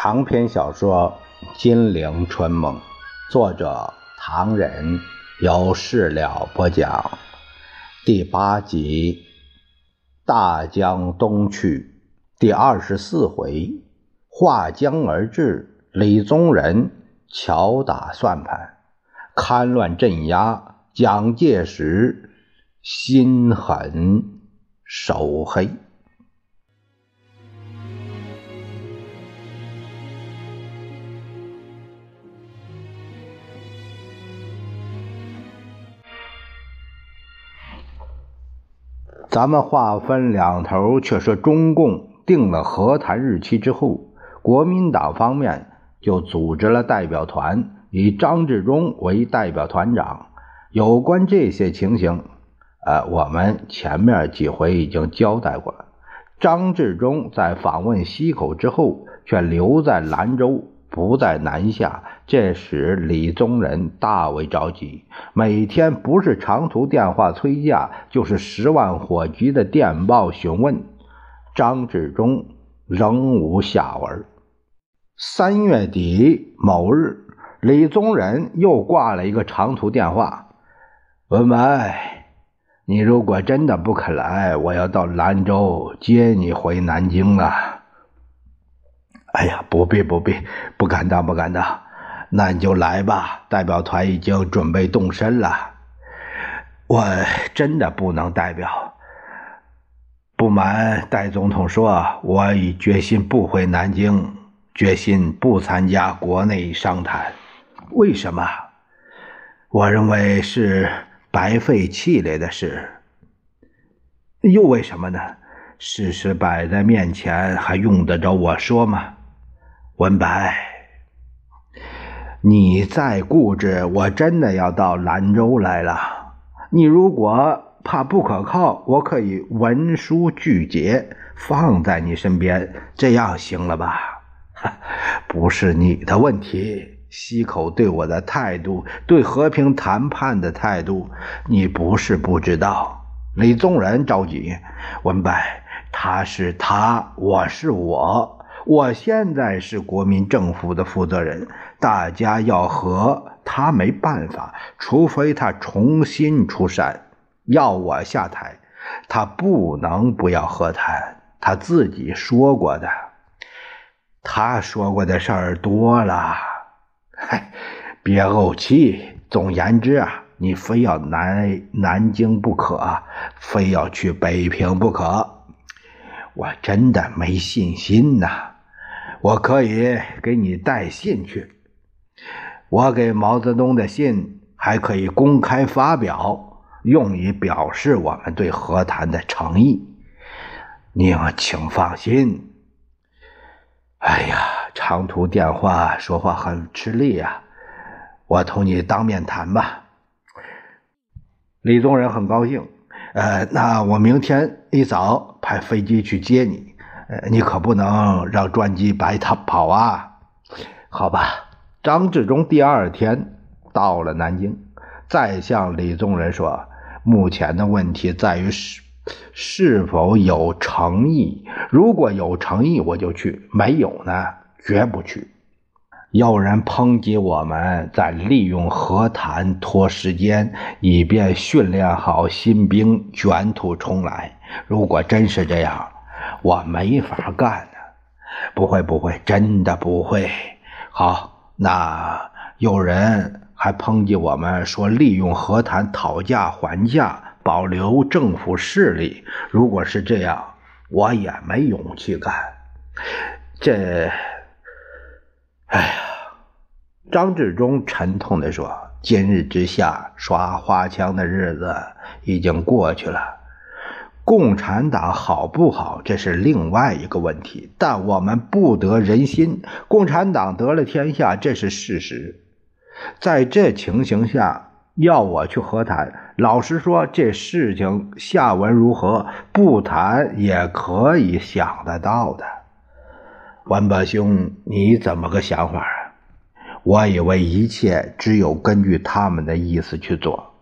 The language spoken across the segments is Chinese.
长篇小说《金陵春梦》，作者唐人，由事了播讲，第八集《大江东去》第二十四回，划江而治，李宗仁巧打算盘，戡乱镇压，蒋介石心狠手黑。咱们话分两头，却说中共定了和谈日期之后，国民党方面就组织了代表团，以张治中为代表团长。有关这些情形，呃，我们前面几回已经交代过了。张治中在访问西口之后，却留在兰州。不在南下，这使李宗仁大为着急。每天不是长途电话催驾，就是十万火急的电报询问。张治中仍无下文。三月底某日，李宗仁又挂了一个长途电话：“文白，你如果真的不肯来，我要到兰州接你回南京了。”哎呀，不必不必，不敢当不敢当，那你就来吧。代表团已经准备动身了。我真的不能代表。不瞒戴总统说，我已决心不回南京，决心不参加国内商谈。为什么？我认为是白费气力的事。又为什么呢？事实摆在面前，还用得着我说吗？文白，你再固执，我真的要到兰州来了。你如果怕不可靠，我可以文书拒绝，放在你身边，这样行了吧？不是你的问题。西口对我的态度，对和平谈判的态度，你不是不知道。李宗仁着急，文白，他是他，我是我。我现在是国民政府的负责人，大家要和他没办法，除非他重新出山，要我下台，他不能不要和谈。他自己说过的，他说过的事儿多了。嗨，别怄气。总言之啊，你非要南南京不可，非要去北平不可，我真的没信心呐。我可以给你带信去，我给毛泽东的信还可以公开发表，用以表示我们对和谈的诚意。您请放心。哎呀，长途电话说话很吃力呀，我同你当面谈吧。李宗仁很高兴，呃，那我明天一早派飞机去接你。呃，你可不能让专机白他跑啊！好吧，张治中第二天到了南京，再向李宗仁说：“目前的问题在于是是否有诚意。如果有诚意，我就去；没有呢，绝不去。”有人抨击我们在利用和谈拖时间，以便训练好新兵，卷土重来。如果真是这样，我没法干呢，不会不会，真的不会。好，那有人还抨击我们说利用和谈讨价还价，保留政府势力。如果是这样，我也没勇气干。这，哎呀，张治中沉痛地说：“今日之下，耍花枪的日子已经过去了。”共产党好不好，这是另外一个问题，但我们不得人心。共产党得了天下，这是事实。在这情形下，要我去和谈，老实说，这事情下文如何，不谈也可以想得到的。文伯兄，你怎么个想法啊？我以为一切只有根据他们的意思去做，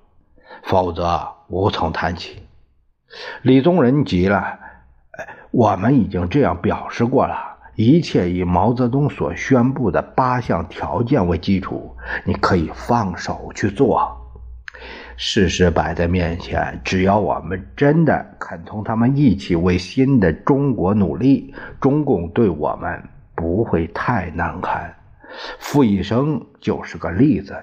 否则无从谈起。李宗仁急了：“我们已经这样表示过了，一切以毛泽东所宣布的八项条件为基础，你可以放手去做。事实摆在面前，只要我们真的肯同他们一起为新的中国努力，中共对我们不会太难堪。傅医生就是个例子，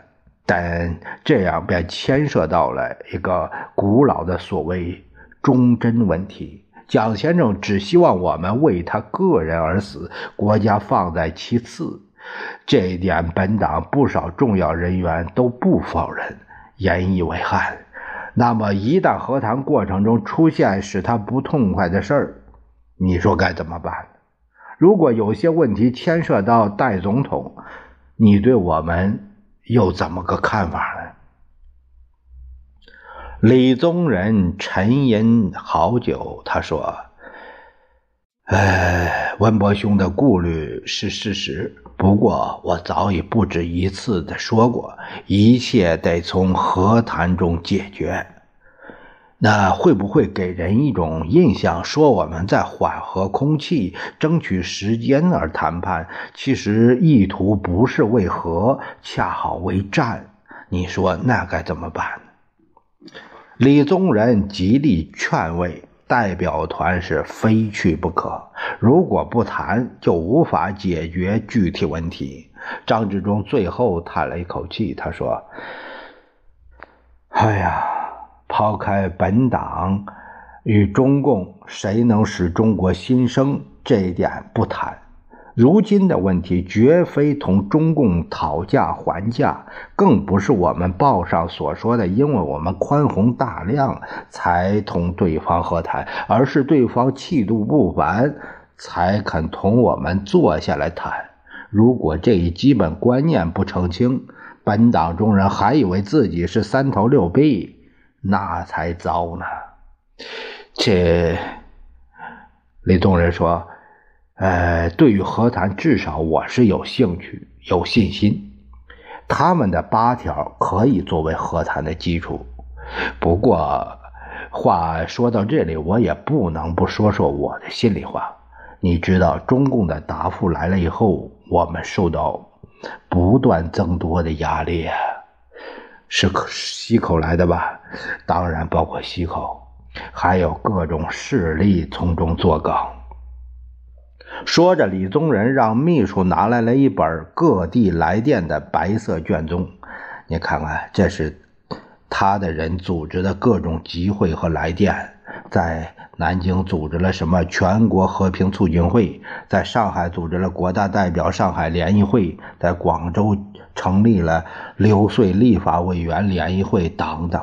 但这样便牵涉到了一个古老的所谓忠贞问题。蒋先生只希望我们为他个人而死，国家放在其次。这一点，本党不少重要人员都不否认。言以为憾。那么，一旦和谈过程中出现使他不痛快的事儿，你说该怎么办？如果有些问题牵涉到戴总统，你对我们又怎么个看法？李宗仁沉吟好久，他说：“哎，文伯兄的顾虑是事实。”不过，我早已不止一次的说过，一切得从和谈中解决。那会不会给人一种印象，说我们在缓和空气、争取时间而谈判？其实意图不是为和，恰好为战。你说那该怎么办？李宗仁极力劝慰。代表团是非去不可，如果不谈，就无法解决具体问题。张治中最后叹了一口气，他说：“哎呀，抛开本党与中共谁能使中国新生这一点不谈。”如今的问题绝非同中共讨价还价，更不是我们报上所说的，因为我们宽宏大量才同对方和谈，而是对方气度不凡才肯同我们坐下来谈。如果这一基本观念不澄清，本党中人还以为自己是三头六臂，那才糟呢。这，李宗仁说。呃，对于和谈，至少我是有兴趣、有信心。他们的八条可以作为和谈的基础。不过，话说到这里，我也不能不说说我的心里话。你知道，中共的答复来了以后，我们受到不断增多的压力，是西口来的吧？当然包括西口，还有各种势力从中作梗。说着，李宗仁让秘书拿来了一本各地来电的白色卷宗。你看看，这是他的人组织的各种集会和来电。在南京组织了什么全国和平促进会，在上海组织了国大代表上海联谊会，在广州成立了六岁立法委员联谊会等等。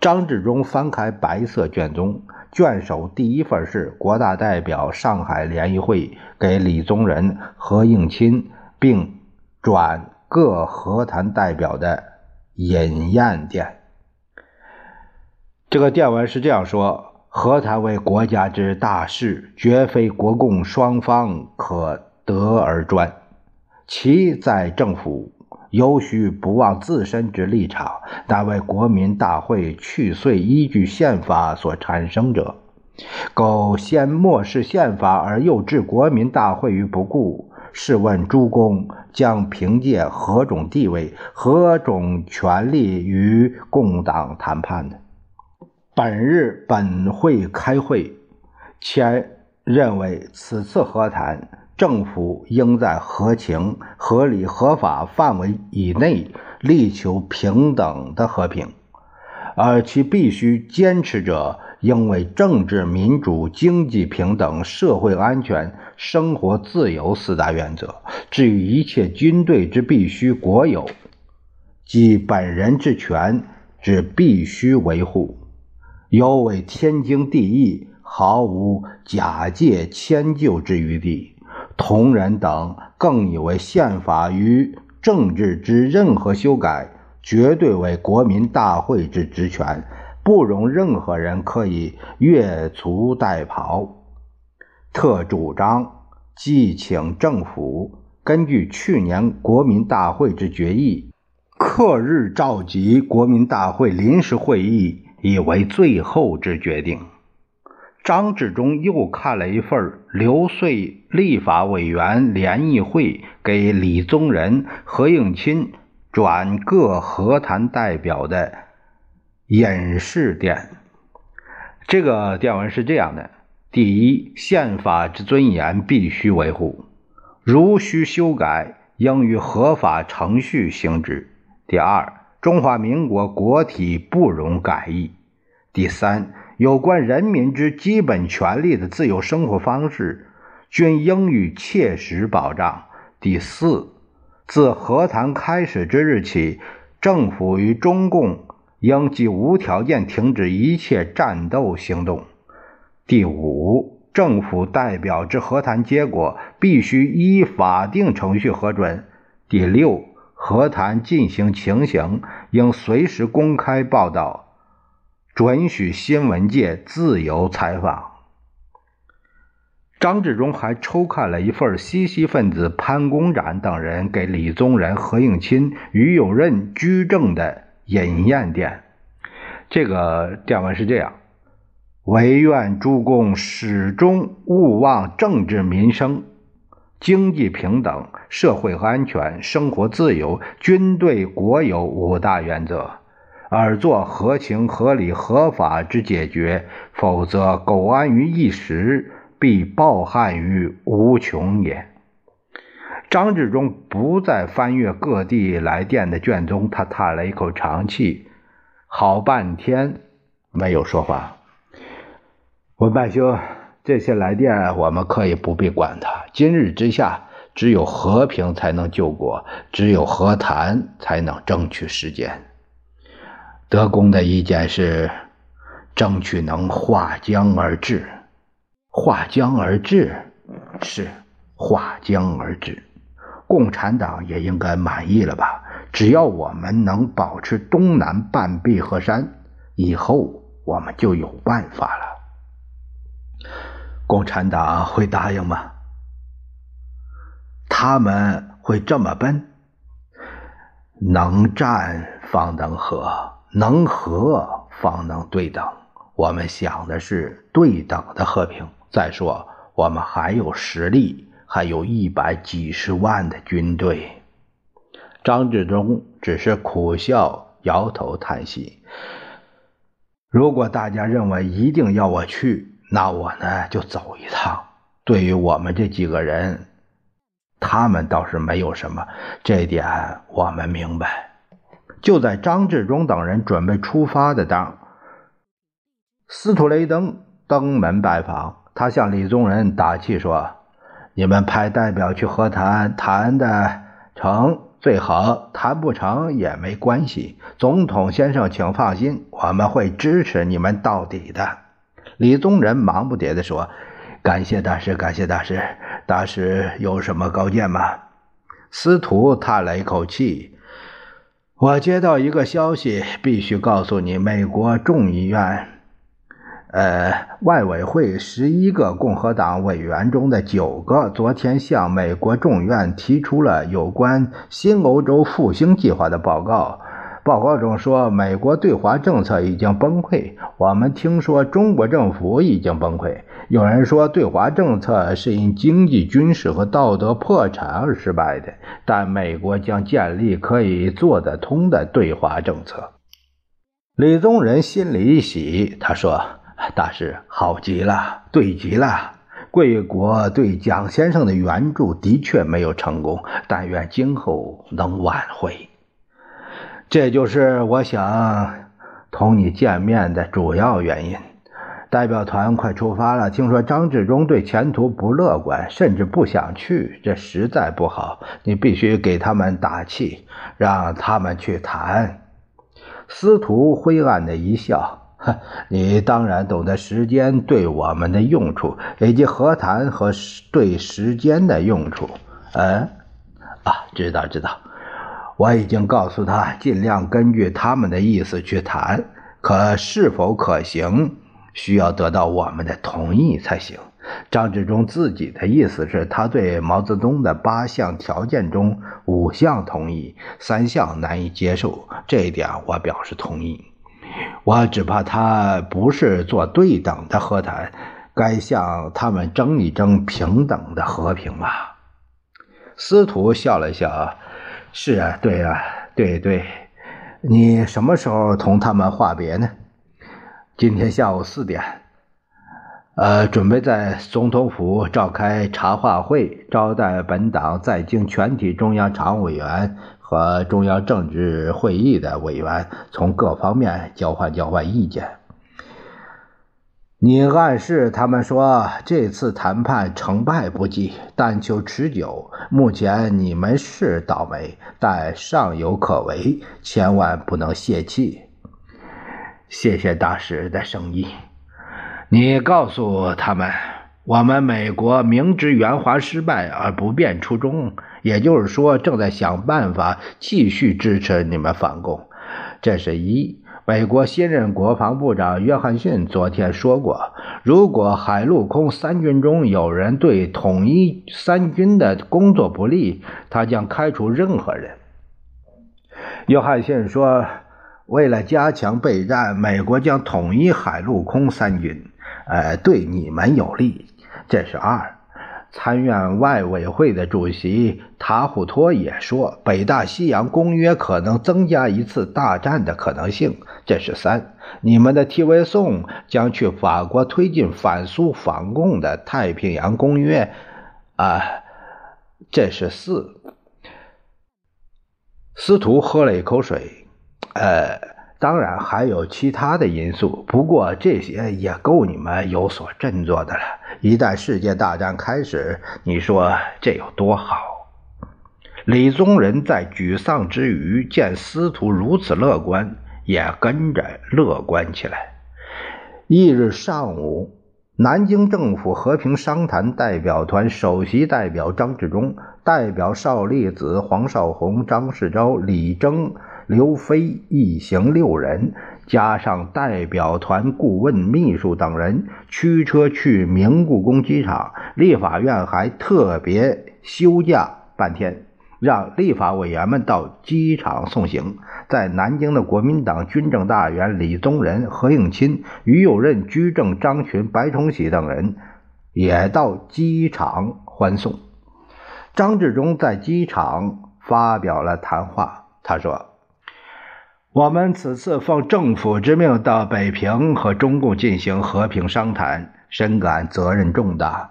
张治中翻开白色卷宗。卷首第一份是国大代表上海联谊会给李宗仁、何应钦，并转各和谈代表的引雁电。这个电文是这样说：和谈为国家之大事，绝非国共双方可得而专，其在政府。尤须不忘自身之立场，但为国民大会去岁依据宪法所产生者，苟先漠视宪法而又置国民大会于不顾，试问诸公将凭借何种地位、何种权利与共党谈判呢？本日本会开会，前认为此次和谈。政府应在合情、合理、合法范围以内力求平等的和平，而其必须坚持者应为政治民主、经济平等、社会安全、生活自由四大原则。至于一切军队之必须国有，即本人之权之必须维护，犹为天经地义，毫无假借迁就之余地。同仁等更以为宪法与政治之任何修改，绝对为国民大会之职权，不容任何人可以越俎代庖。特主张即请政府根据去年国民大会之决议，刻日召集国民大会临时会议，以为最后之决定。张治中又看了一份刘遂立法委员联谊会给李宗仁、何应钦转各和谈代表的引示电。这个电文是这样的：第一，宪法之尊严必须维护，如需修改，应于合法程序行之。第二，中华民国国体不容改易。第三，有关人民之基本权利的自由生活方式，均应予切实保障。第四，自和谈开始之日起，政府与中共。应即无条件停止一切战斗行动。第五，政府代表之和谈结果必须依法定程序核准。第六，和谈进行情形应随时公开报道，准许新闻界自由采访。张治中还抽看了一份西西分子潘公展等人给李宗仁、何应钦、于右任居正的。饮宴电，这个电文是这样：唯愿诸公始终勿忘政治民生、经济平等、社会安全、生活自由、军队国有五大原则，而作合情合理合法之解决。否则，苟安于一时，必抱憾于无穷也。张治中不再翻阅各地来电的卷宗，他叹了一口长气，好半天没有说话。文拜兄，这些来电我们可以不必管它。今日之下，只有和平才能救国，只有和谈才能争取时间。德公的意见是，争取能划江而治。划江而治，是划江而治。共产党也应该满意了吧？只要我们能保持东南半壁河山，以后我们就有办法了。共产党会答应吗？他们会这么笨？能战方能和，能和方能对等。我们想的是对等的和平。再说，我们还有实力。还有一百几十万的军队，张治中只是苦笑，摇头叹息。如果大家认为一定要我去，那我呢就走一趟。对于我们这几个人，他们倒是没有什么，这点我们明白。就在张治中等人准备出发的当，司徒雷登登门拜访，他向李宗仁打气说。你们派代表去和谈，谈的成最好，谈不成也没关系。总统先生，请放心，我们会支持你们到底的。李宗仁忙不迭地说：“感谢大师，感谢大师。大师有什么高见吗？”司徒叹了一口气：“我接到一个消息，必须告诉你，美国众议院。”呃，外委会十一个共和党委员中的九个昨天向美国众院提出了有关新欧洲复兴计划的报告。报告中说，美国对华政策已经崩溃。我们听说中国政府已经崩溃。有人说，对华政策是因经济、军事和道德破产而失败的。但美国将建立可以做得通的对华政策。李宗仁心里一喜，他说。大师，好极了，对极了。贵国对蒋先生的援助的确没有成功，但愿今后能挽回。这就是我想同你见面的主要原因。代表团快出发了，听说张治中对前途不乐观，甚至不想去，这实在不好。你必须给他们打气，让他们去谈。司徒灰暗的一笑。你当然懂得时间对我们的用处，以及和谈和对时间的用处。嗯，啊，知道知道，我已经告诉他，尽量根据他们的意思去谈。可是否可行，需要得到我们的同意才行。张治中自己的意思是他对毛泽东的八项条件中五项同意，三项难以接受。这一点我表示同意。我只怕他不是做对等的和谈，该向他们争一争平等的和平吧。司徒笑了笑：“是啊，对啊，对对。你什么时候同他们话别呢？今天下午四点。呃，准备在总统府召开茶话会，招待本党在京全体中央常务委员和中央政治会议的委员，从各方面交换交换意见。”你暗示他们说这次谈判成败不计，但求持久。目前你们是倒霉，但尚有可为，千万不能泄气。谢谢大使的诚意。你告诉他们，我们美国明知援华失败而不变初衷，也就是说，正在想办法继续支持你们反攻。这是一。美国新任国防部长约翰逊昨天说过，如果海陆空三军中有人对统一三军的工作不利，他将开除任何人。约翰逊说，为了加强备战，美国将统一海陆空三军，呃，对你们有利。这是二。参院外委会的主席塔虎托也说，北大西洋公约可能增加一次大战的可能性。这是三。你们的提维宋将去法国推进反苏反共的太平洋公约。啊，这是四。司徒喝了一口水。呃，当然还有其他的因素，不过这些也够你们有所振作的了。一旦世界大战开始，你说这有多好？李宗仁在沮丧之余，见司徒如此乐观，也跟着乐观起来。翌日上午，南京政府和平商谈代表团首席代表张治中，代表邵力子、黄绍竑、张世钊、李征、刘飞一行六人。加上代表团顾问、秘书等人驱车去明故宫机场，立法院还特别休假半天，让立法委员们到机场送行。在南京的国民党军政大员李宗仁、何应钦、于右任、居正、张群、白崇禧等人也到机场欢送。张治中在机场发表了谈话，他说。我们此次奉政府之命到北平和中共进行和平商谈，深感责任重大，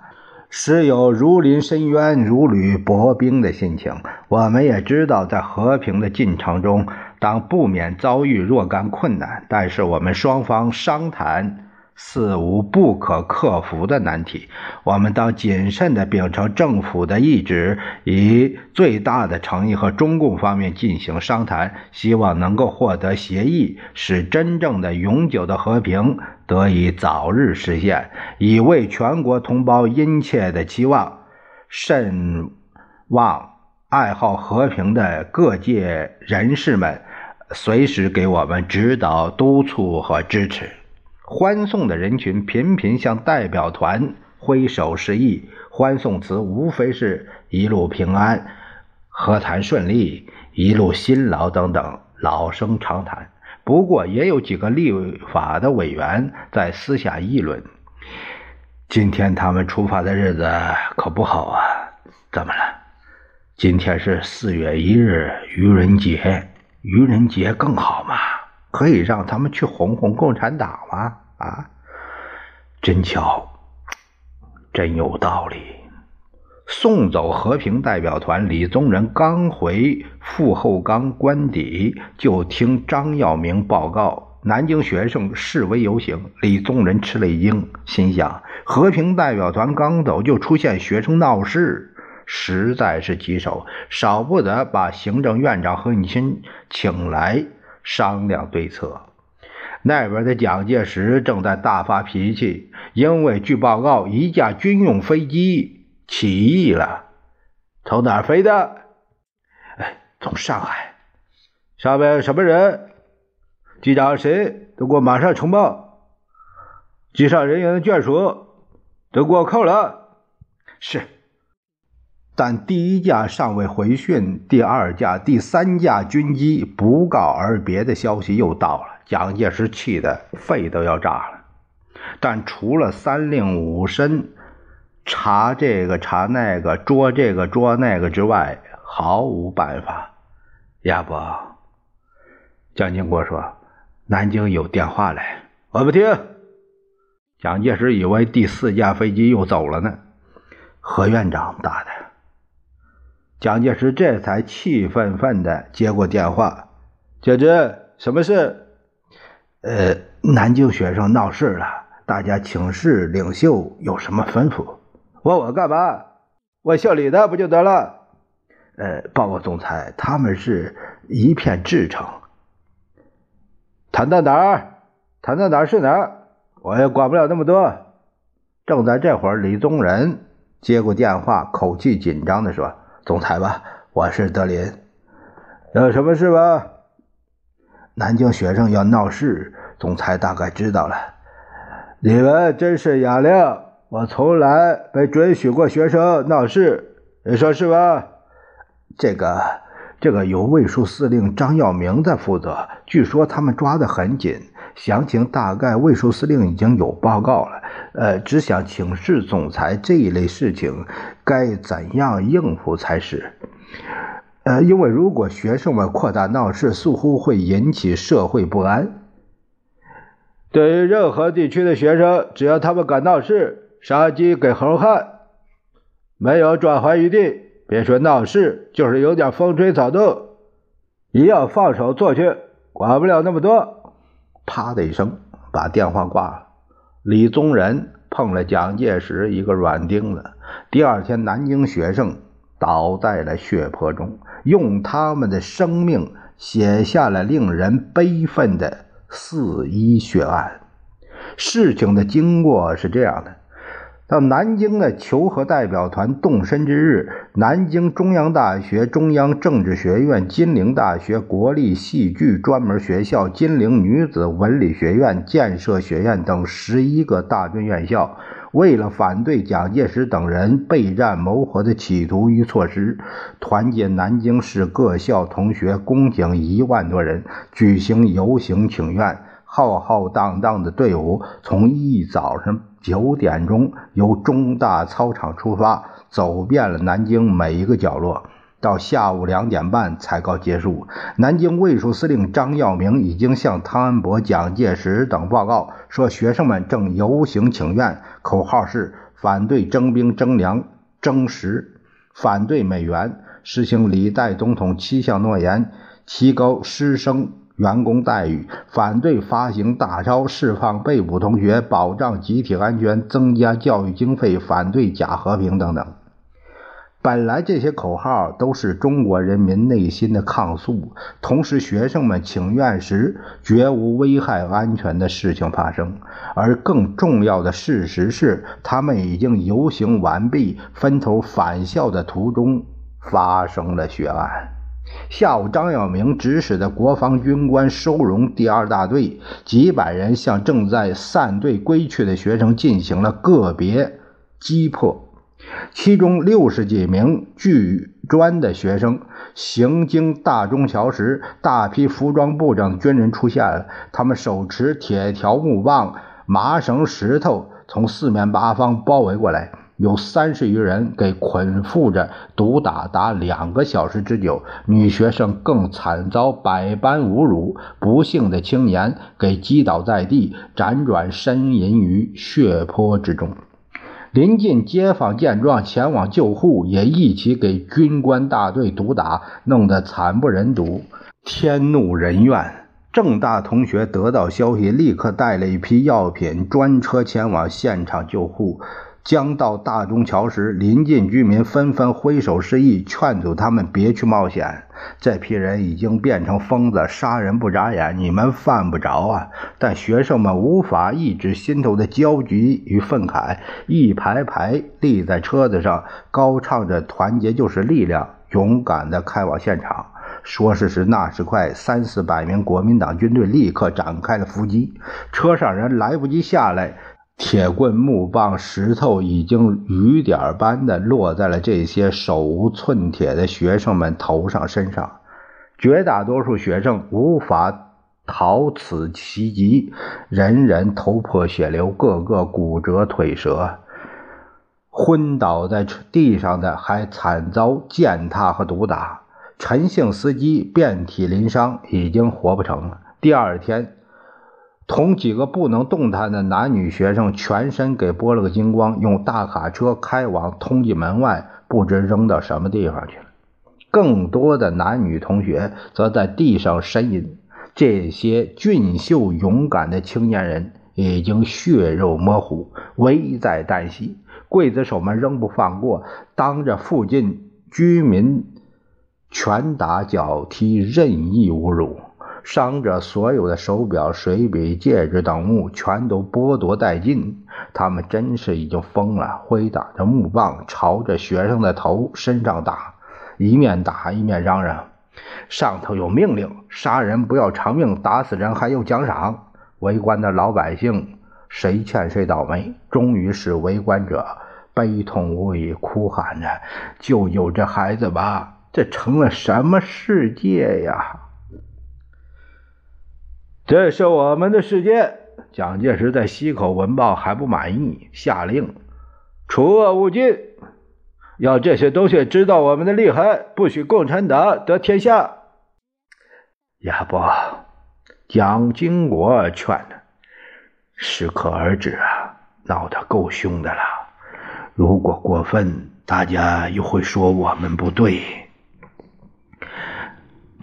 时有如临深渊、如履薄冰的心情。我们也知道，在和平的进程中，当不免遭遇若干困难，但是我们双方商谈。似无不可克服的难题，我们当谨慎地秉承政府的意志，以最大的诚意和中共方面进行商谈，希望能够获得协议，使真正的永久的和平得以早日实现，以为全国同胞殷切的期望。甚望爱好和平的各界人士们随时给我们指导、督促和支持。欢送的人群频频向代表团挥手示意，欢送词无非是一路平安、和谈顺利、一路辛劳等等老生常谈。不过，也有几个立法的委员在私下议论：今天他们出发的日子可不好啊！怎么了？今天是四月一日，愚人节，愚人节更好嘛？可以让他们去哄哄共产党吗？啊，真巧，真有道理。送走和平代表团，李宗仁刚回傅后岗官邸，就听张耀明报告南京学生示威游行。李宗仁吃了一惊，心想：和平代表团刚走，就出现学生闹事，实在是棘手，少不得把行政院长何应钦请来。商量对策，那边的蒋介石正在大发脾气，因为据报告，一架军用飞机起义了。从哪儿飞的？哎，从上海。上面什么人？机长谁？都给我马上呈报。机上人员的眷属都给我扣了。是。但第一架尚未回讯，第二架、第三架军机不告而别的消息又到了。蒋介石气得肺都要炸了。但除了三令五申查这个查那个捉这个捉那个之外，毫无办法。要不，蒋经国说：“南京有电话来，我不听。”蒋介石以为第四架飞机又走了呢。何院长打的。蒋介石这才气愤愤地接过电话：“姐姐，什么事？”“呃，南京学生闹事了，大家请示领袖有什么吩咐？”“问我干嘛？问姓李的不就得了？”“呃，报告总裁，他们是一片至诚。”“谈到哪儿？谈到哪儿是哪儿？我也管不了那么多。”正在这会儿，李宗仁接过电话，口气紧张地说。总裁吧，我是德林，有什么事吗？南京学生要闹事，总裁大概知道了。你们真是雅亮，我从来没准许过学生闹事，你说是吧？这个，这个由卫戍司令张耀明在负责，据说他们抓得很紧，详情大概卫戍司令已经有报告了。呃，只想请示总裁，这一类事情该怎样应付才是？呃，因为如果学生们扩大闹事，似乎会引起社会不安。对于任何地区的学生，只要他们敢闹事，杀鸡给猴看，没有转圜余地。别说闹事，就是有点风吹草动，也要放手做去，管不了那么多。啪的一声，把电话挂了。李宗仁碰了蒋介石一个软钉子。第二天，南京学生倒在了血泊中，用他们的生命写下了令人悲愤的四一血案。事情的经过是这样的。到南京的求和代表团动身之日，南京中央大学、中央政治学院、金陵大学、国立戏剧专门学校、金陵女子文理学院、建设学院等十一个大专院校，为了反对蒋介石等人备战谋和的企图与措施，团结南京市各校同学共计一万多人，举行游行请愿。浩浩荡荡的队伍从一早上九点钟由中大操场出发，走遍了南京每一个角落，到下午两点半才告结束。南京卫戍司令张耀明已经向汤恩伯、蒋介石等报告说，学生们正游行请愿，口号是反对征兵、征粮、征食，反对美元，实行李代总统七项诺言，提高师生。员工待遇，反对发行大钞，释放被捕同学，保障集体安全，增加教育经费，反对假和平等等。本来这些口号都是中国人民内心的抗诉，同时学生们请愿时绝无危害安全的事情发生。而更重要的事实是，他们已经游行完毕，分头返校的途中发生了血案。下午，张耀明指使的国防军官收容第二大队，几百人向正在散队归去的学生进行了个别击破。其中六十几名巨专的学生行经大中桥时，大批服装部长的军人出现了，他们手持铁条、木棒、麻绳、石头，从四面八方包围过来。有三十余人给捆缚着毒打达两个小时之久，女学生更惨遭百般侮辱。不幸的青年给击倒在地，辗转呻吟于血泊之中。临近街坊见状前往救护，也一起给军官大队毒打，弄得惨不忍睹，天怒人怨。郑大同学得到消息，立刻带了一批药品，专车前往现场救护。将到大中桥时，临近居民纷纷挥手示意，劝阻他们别去冒险。这批人已经变成疯子，杀人不眨眼，你们犯不着啊！但学生们无法抑制心头的焦急与愤慨，一排排立在车子上，高唱着“团结就是力量”，勇敢地开往现场。说时迟，那时快，三四百名国民党军队立刻展开了伏击，车上人来不及下来。铁棍、木棒、石头已经雨点般的落在了这些手无寸铁的学生们头上、身上。绝大多数学生无法逃此袭击，人人头破血流，个个骨折腿折，昏倒在地上的还惨遭践踏和毒打。陈姓司机遍体鳞伤，已经活不成了。第二天，同几个不能动弹的男女学生全身给剥了个精光，用大卡车开往通济门外，不知扔到什么地方去了。更多的男女同学则在地上呻吟。这些俊秀勇敢的青年人已经血肉模糊，危在旦夕。刽子手们仍不放过，当着附近居民拳打脚踢，任意侮辱。伤者所有的手表、水笔、戒指等物全都剥夺殆尽。他们真是已经疯了，挥打着木棒朝着学生的头、身上打，一面打一面嚷嚷。上头有命令，杀人不要偿命，打死人还有奖赏。围观的老百姓谁欠谁倒霉。终于是围观者悲痛无已，哭喊着：“救救这孩子吧！这成了什么世界呀？”这是我们的世界。蒋介石在西口闻报还不满意，下令除恶务尽。要这些东西知道我们的厉害，不许共产党得天下。要不，蒋经国劝他适可而止啊，闹得够凶的了。如果过分，大家又会说我们不对。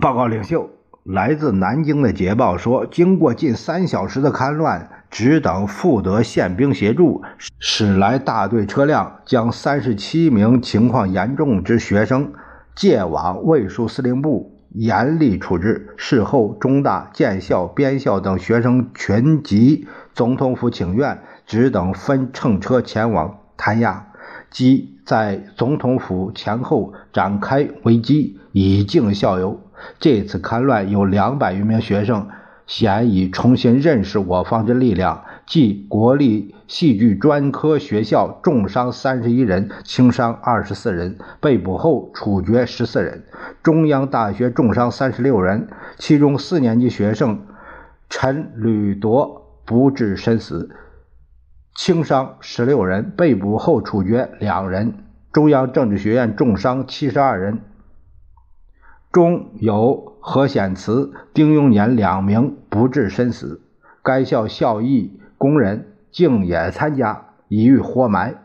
报告领袖，来自南京的捷报说，经过近三小时的勘乱。只等复德宪兵协助，驶来大队车辆，将三十七名情况严重之学生借往卫戍司令部严厉处置。事后，中大、建校、编校等学生群集总统府请愿，只等分乘车前往谭压，即在总统府前后展开围击，以儆效尤。这次戡乱有两百余名学生。现已重新认识我方之力量，即国立戏剧专科学校重伤三十一人，轻伤二十四人，被捕后处决十四人；中央大学重伤三十六人，其中四年级学生陈履铎不治身死，轻伤十六人，被捕后处决两人；中央政治学院重伤七十二人。中有何显慈、丁永年两名不治身死，该校校役工人竟也参加，已遇活埋。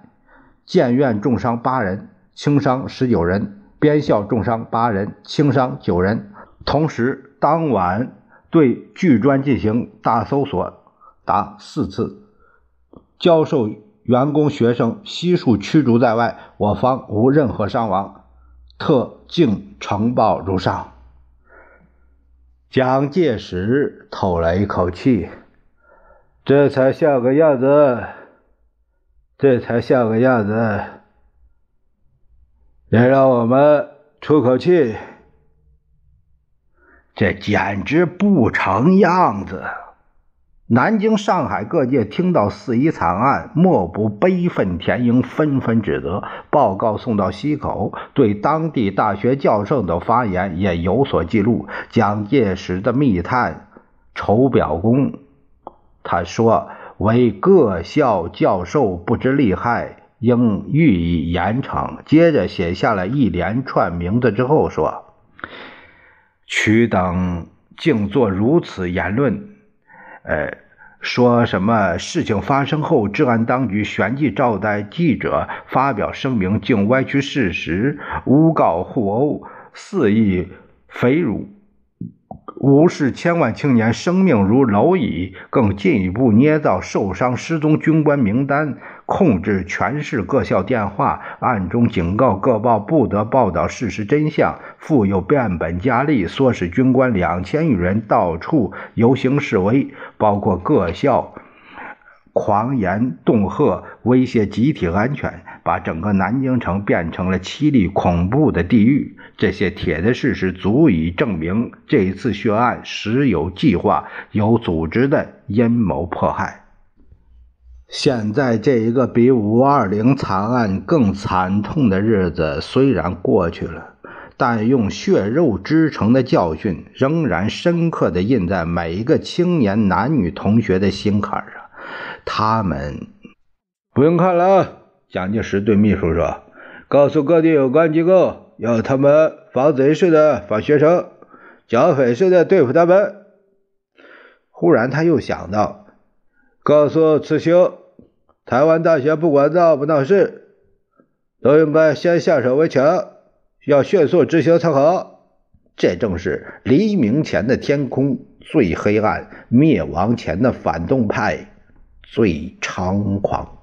建院重伤八人，轻伤十九人；编校重伤八人，轻伤九人。同时，当晚对剧专进行大搜索达四次，教授、员工、学生悉数驱逐在外，我方无任何伤亡。特敬呈报如上。蒋介石透了一口气，这才像个样子，这才像个样子，也让我们出口气。这简直不成样子。南京、上海各界听到四一惨案，莫不悲愤填膺，纷纷指责。报告送到西口，对当地大学教授的发言也有所记录。蒋介石的密探仇表公，他说：“为各校教授不知利害，应予以严惩。”接着写下了一连串名字之后说：“曲等竟作如此言论。”呃，说什么事情发生后，治安当局旋即招待记者发表声明，竟歪曲事实，诬告互殴，肆意诽辱，无视千万青年生命如蝼蚁，更进一步捏造受伤失踪军官名单。控制全市各校电话，暗中警告各报不得报道事实真相，复又变本加厉，唆使军官两千余人到处游行示威，包括各校，狂言恫吓，威胁集体安全，把整个南京城变成了凄厉恐怖的地狱。这些铁的事实足以证明，这一次血案实有计划、有组织的阴谋迫害。现在这一个比五二零惨案更惨痛的日子虽然过去了，但用血肉织成的教训仍然深刻地印在每一个青年男女同学的心坎上。他们不用看了。蒋介石对秘书说：“告诉各地有关机构，要他们防贼似的防学生，剿匪似的对付他们。”忽然，他又想到：“告诉慈兄，台湾大学不管闹不闹事，都应该先下手为强，要迅速执行才好。这正是黎明前的天空最黑暗，灭亡前的反动派最猖狂。”